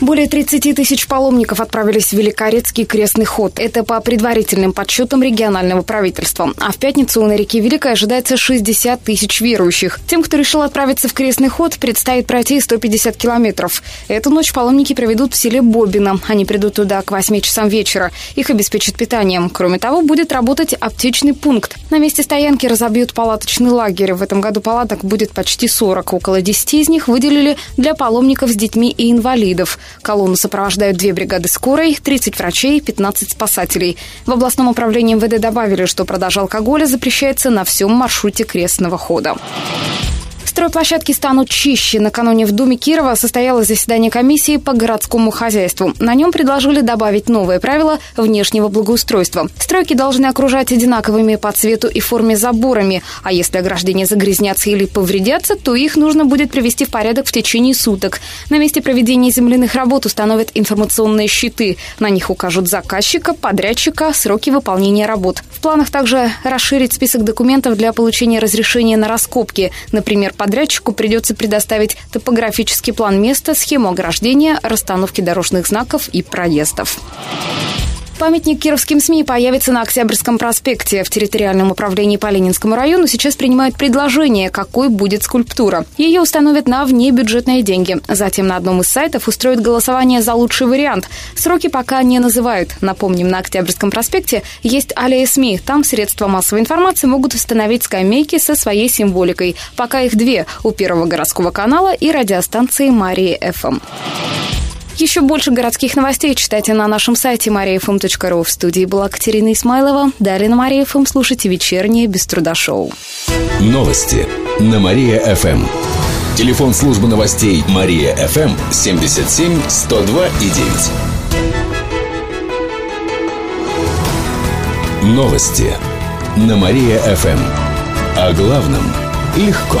Более 30 тысяч паломников отправились в Великорецкий крестный ход. Это по предварительным подсчетам регионального правительства. А в пятницу на реке Великой ожидается 60 тысяч верующих. Тем, кто решил отправиться в крестный ход, предстоит пройти 150 километров. Эту ночь паломники проведут в селе Бобино. Они придут туда к 8 часам вечера. Их обеспечат питанием. Кроме того, будет работать аптечный пункт. На месте стоянки разобьют палаточный лагерь. В этом году палаток будет почти 40. Около 10 из них выделили для паломников с детьми и инвалидов. Колонну сопровождают две бригады скорой, 30 врачей, 15 спасателей. В областном управлении МВД добавили, что продажа алкоголя запрещается на всем маршруте крестного хода. Стройплощадки станут чище. Накануне в Думе Кирова состоялось заседание комиссии по городскому хозяйству. На нем предложили добавить новые правила внешнего благоустройства. Стройки должны окружать одинаковыми по цвету и форме заборами, а если ограждения загрязнятся или повредятся, то их нужно будет привести в порядок в течение суток. На месте проведения земляных работ установят информационные щиты. На них укажут заказчика, подрядчика, сроки выполнения работ. В планах также расширить список документов для получения разрешения на раскопки, например, по подрядчику придется предоставить топографический план места, схему ограждения, расстановки дорожных знаков и проездов. Памятник кировским СМИ появится на Октябрьском проспекте. В территориальном управлении по Ленинскому району сейчас принимают предложение, какой будет скульптура. Ее установят на внебюджетные деньги. Затем на одном из сайтов устроят голосование за лучший вариант. Сроки пока не называют. Напомним, на Октябрьском проспекте есть аллея СМИ. Там средства массовой информации могут установить скамейки со своей символикой. Пока их две – у Первого городского канала и радиостанции Марии ФМ. Еще больше городских новостей читайте на нашем сайте mariafm.ru. В студии была Катерина Исмайлова. Далее на Мария ФМ слушайте вечернее без труда шоу. Новости на Мария-ФМ. Телефон службы новостей Мария-ФМ 77 102 и 9. Новости на Мария-ФМ. О главном легко.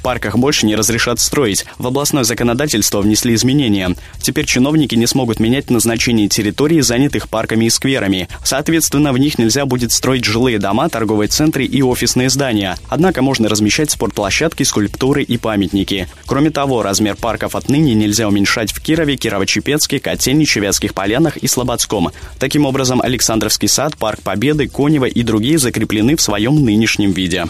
В парках больше не разрешат строить. В областное законодательство внесли изменения. Теперь чиновники не смогут менять назначение территорий, занятых парками и скверами. Соответственно, в них нельзя будет строить жилые дома, торговые центры и офисные здания. Однако можно размещать спортплощадки, скульптуры и памятники. Кроме того, размер парков отныне нельзя уменьшать в Кирове, Кирово-Чепецке, Котельниче, Вятских Полянах и Слободском. Таким образом, Александровский сад, Парк Победы, Конева и другие закреплены в своем нынешнем виде.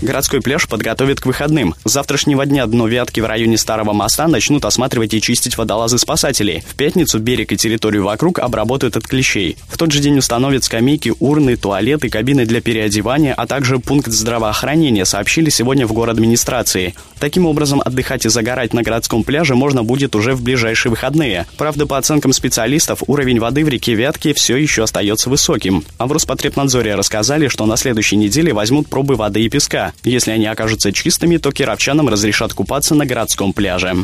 Городской пляж подготовит к выходным. С завтрашнего дня дно Вятки в районе Старого моста начнут осматривать и чистить водолазы-спасатели. В пятницу берег и территорию вокруг обработают от клещей. В тот же день установят скамейки, урны, туалеты, кабины для переодевания, а также пункт здравоохранения, сообщили сегодня в город администрации. Таким образом, отдыхать и загорать на городском пляже можно будет уже в ближайшие выходные. Правда, по оценкам специалистов, уровень воды в реке Вятки все еще остается высоким. А в Роспотребнадзоре рассказали, что на следующей неделе возьмут пробы воды и песка. Если они окажутся чистыми, то кировчанам разрешат купаться на городском пляже.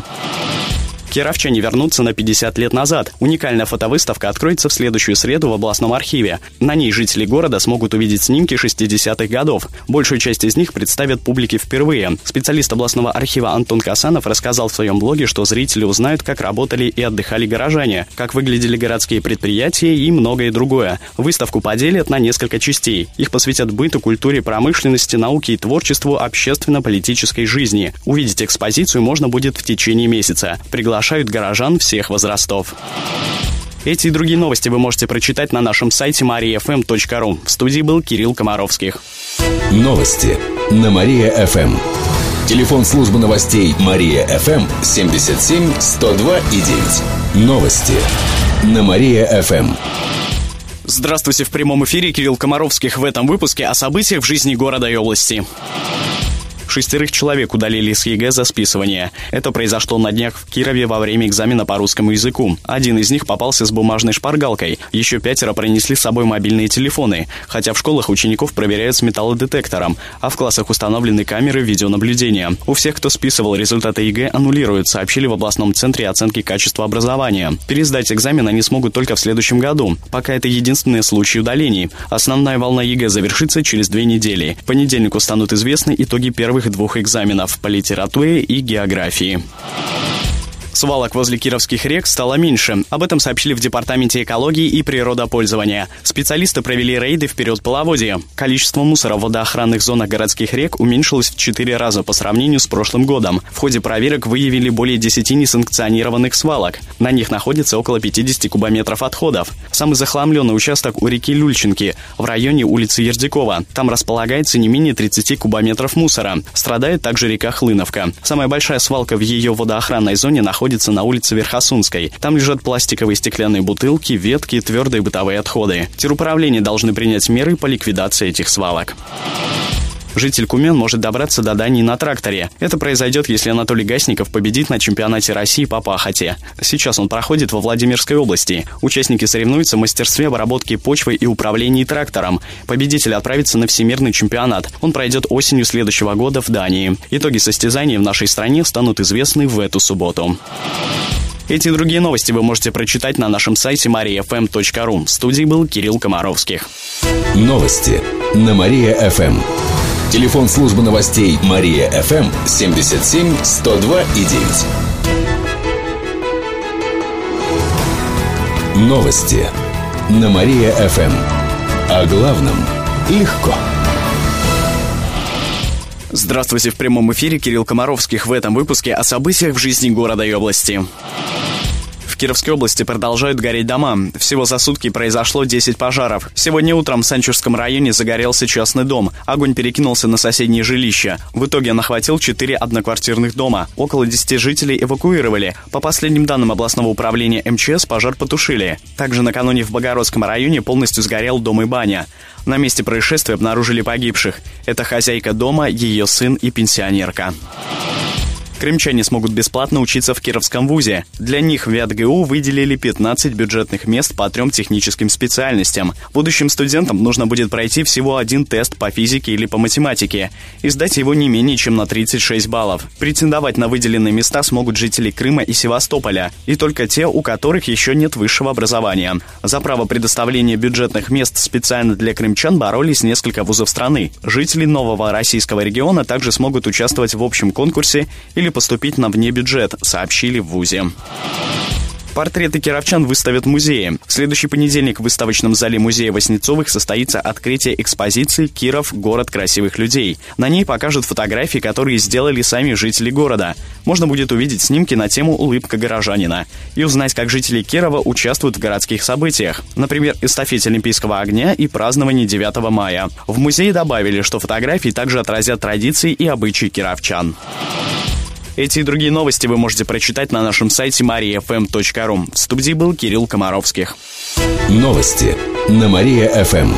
Кировчане вернутся на 50 лет назад. Уникальная фотовыставка откроется в следующую среду в областном архиве. На ней жители города смогут увидеть снимки 60-х годов. Большую часть из них представят публике впервые. Специалист областного архива Антон Касанов рассказал в своем блоге, что зрители узнают, как работали и отдыхали горожане, как выглядели городские предприятия и многое другое. Выставку поделят на несколько частей. Их посвятят быту, культуре, промышленности, науке и творчеству общественно-политической жизни. Увидеть экспозицию можно будет в течение месяца. Приглашаю приглашают горожан всех возрастов. Эти и другие новости вы можете прочитать на нашем сайте mariafm.ru. В студии был Кирилл Комаровских. Новости на Мария-ФМ. Телефон службы новостей Мария-ФМ 77 102 и 9. Новости на Мария-ФМ. Здравствуйте, в прямом эфире Кирилл Комаровских в этом выпуске о событиях в жизни города и области. Шестерых человек удалили с ЕГЭ за списывание. Это произошло на днях в Кирове во время экзамена по русскому языку. Один из них попался с бумажной шпаргалкой. Еще пятеро принесли с собой мобильные телефоны. Хотя в школах учеников проверяют с металлодетектором, а в классах установлены камеры видеонаблюдения. У всех, кто списывал результаты ЕГЭ, аннулируют, сообщили в областном центре оценки качества образования. Пересдать экзамен они смогут только в следующем году. Пока это единственный случай удалений. Основная волна ЕГЭ завершится через две недели. В понедельник станут известны итоги первых первых двух экзаменов по литературе и географии. Свалок возле кировских рек стало меньше. Об этом сообщили в Департаменте экологии и природопользования. Специалисты провели рейды в период половодья. Количество мусора в водоохранных зонах городских рек уменьшилось в 4 раза по сравнению с прошлым годом. В ходе проверок выявили более 10 несанкционированных свалок. На них находится около 50 кубометров отходов. Самый захламленный участок у реки Люльчинки в районе улицы Ердякова. Там располагается не менее 30 кубометров мусора. Страдает также река Хлыновка. Самая большая свалка в ее водоохранной зоне находится находится на улице Верхосунской. Там лежат пластиковые стеклянные бутылки, ветки, твердые бытовые отходы. Теруправление должны принять меры по ликвидации этих свалок. Житель Кумен может добраться до Дании на тракторе. Это произойдет, если Анатолий Гасников победит на чемпионате России по пахоте. Сейчас он проходит во Владимирской области. Участники соревнуются в мастерстве обработки почвы и управлении трактором. Победитель отправится на всемирный чемпионат. Он пройдет осенью следующего года в Дании. Итоги состязаний в нашей стране станут известны в эту субботу. Эти и другие новости вы можете прочитать на нашем сайте mariafm.ru. В студии был Кирилл Комаровских. Новости на Мария-ФМ. Телефон службы новостей Мария ФМ 77 102 и 9. Новости на Мария ФМ. О главном легко. Здравствуйте в прямом эфире Кирилл Комаровских в этом выпуске о событиях в жизни города и области. Кировской области продолжают гореть дома. Всего за сутки произошло 10 пожаров. Сегодня утром в Санчурском районе загорелся частный дом. Огонь перекинулся на соседние жилища. В итоге он охватил 4 одноквартирных дома. Около 10 жителей эвакуировали. По последним данным областного управления МЧС, пожар потушили. Также накануне в Богородском районе полностью сгорел дом и баня. На месте происшествия обнаружили погибших. Это хозяйка дома, ее сын и пенсионерка. Крымчане смогут бесплатно учиться в Кировском вузе. Для них в ВятГУ выделили 15 бюджетных мест по трем техническим специальностям. Будущим студентам нужно будет пройти всего один тест по физике или по математике и сдать его не менее чем на 36 баллов. Претендовать на выделенные места смогут жители Крыма и Севастополя, и только те, у которых еще нет высшего образования. За право предоставления бюджетных мест специально для крымчан боролись несколько вузов страны. Жители нового российского региона также смогут участвовать в общем конкурсе или поступить на внебюджет, сообщили в ВУЗе. Портреты кировчан выставят в музее. В следующий понедельник в выставочном зале музея Воснецовых состоится открытие экспозиции «Киров. Город красивых людей». На ней покажут фотографии, которые сделали сами жители города. Можно будет увидеть снимки на тему «Улыбка горожанина» и узнать, как жители Кирова участвуют в городских событиях. Например, эстафете Олимпийского огня и праздновании 9 мая. В музее добавили, что фотографии также отразят традиции и обычаи кировчан. Эти и другие новости вы можете прочитать на нашем сайте mariafm.ru. В студии был Кирилл Комаровских. Новости на Мария-ФМ.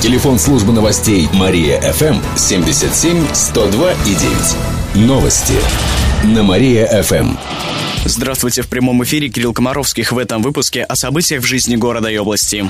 Телефон службы новостей Мария-ФМ 77 102 и 9. Новости на Мария-ФМ. Здравствуйте, в прямом эфире Кирилл Комаровских в этом выпуске о событиях в жизни города и области.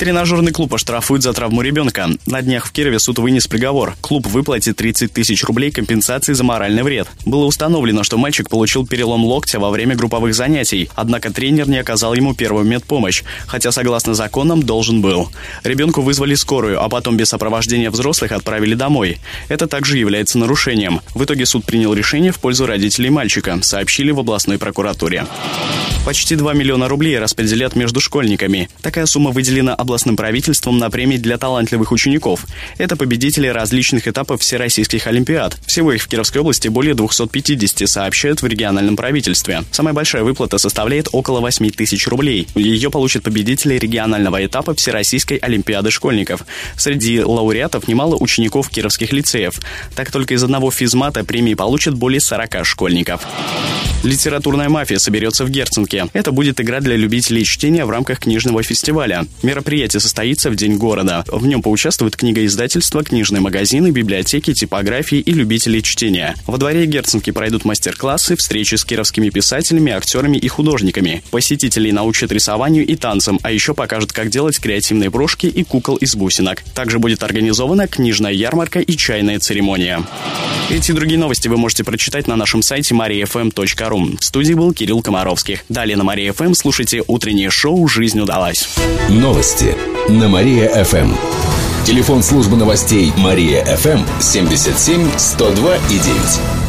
Тренажерный клуб оштрафует за травму ребенка. На днях в Кирове суд вынес приговор. Клуб выплатит 30 тысяч рублей компенсации за моральный вред. Было установлено, что мальчик получил перелом локтя во время групповых занятий, однако тренер не оказал ему первую медпомощь, хотя согласно законам должен был. Ребенку вызвали скорую, а потом без сопровождения взрослых отправили домой. Это также является нарушением. В итоге суд принял решение в пользу родителей мальчика, сообщили в областной прокуратуре. Почти 2 миллиона рублей распределят между школьниками. Такая сумма выделена областным правительством на премии для талантливых учеников. Это победители различных этапов всероссийских олимпиад. Всего их в Кировской области более 250, сообщают в региональном правительстве. Самая большая выплата составляет около 8 тысяч рублей. Ее получат победители регионального этапа Всероссийской олимпиады школьников. Среди лауреатов немало учеников кировских лицеев. Так только из одного физмата премии получат более 40 школьников. Литературная мафия соберется в Герценке. Это будет игра для любителей чтения в рамках книжного фестиваля. Мероприятие состоится в День города. В нем поучаствуют книгоиздательства, книжные магазины, библиотеки, типографии и любители чтения. Во дворе Герценки пройдут мастер-классы, встречи с кировскими писателями, актерами и художниками. Посетителей научат рисованию и танцам, а еще покажут, как делать креативные брошки и кукол из бусинок. Также будет организована книжная ярмарка и чайная церемония. Эти и другие новости вы можете прочитать на нашем сайте mariafm.ru. В студии был Кирилл Комаровских. Далее на Мария ФМ слушайте утреннее шоу «Жизнь удалась». Новости на Мария ФМ. Телефон службы новостей Мария ФМ 77 102 и 9.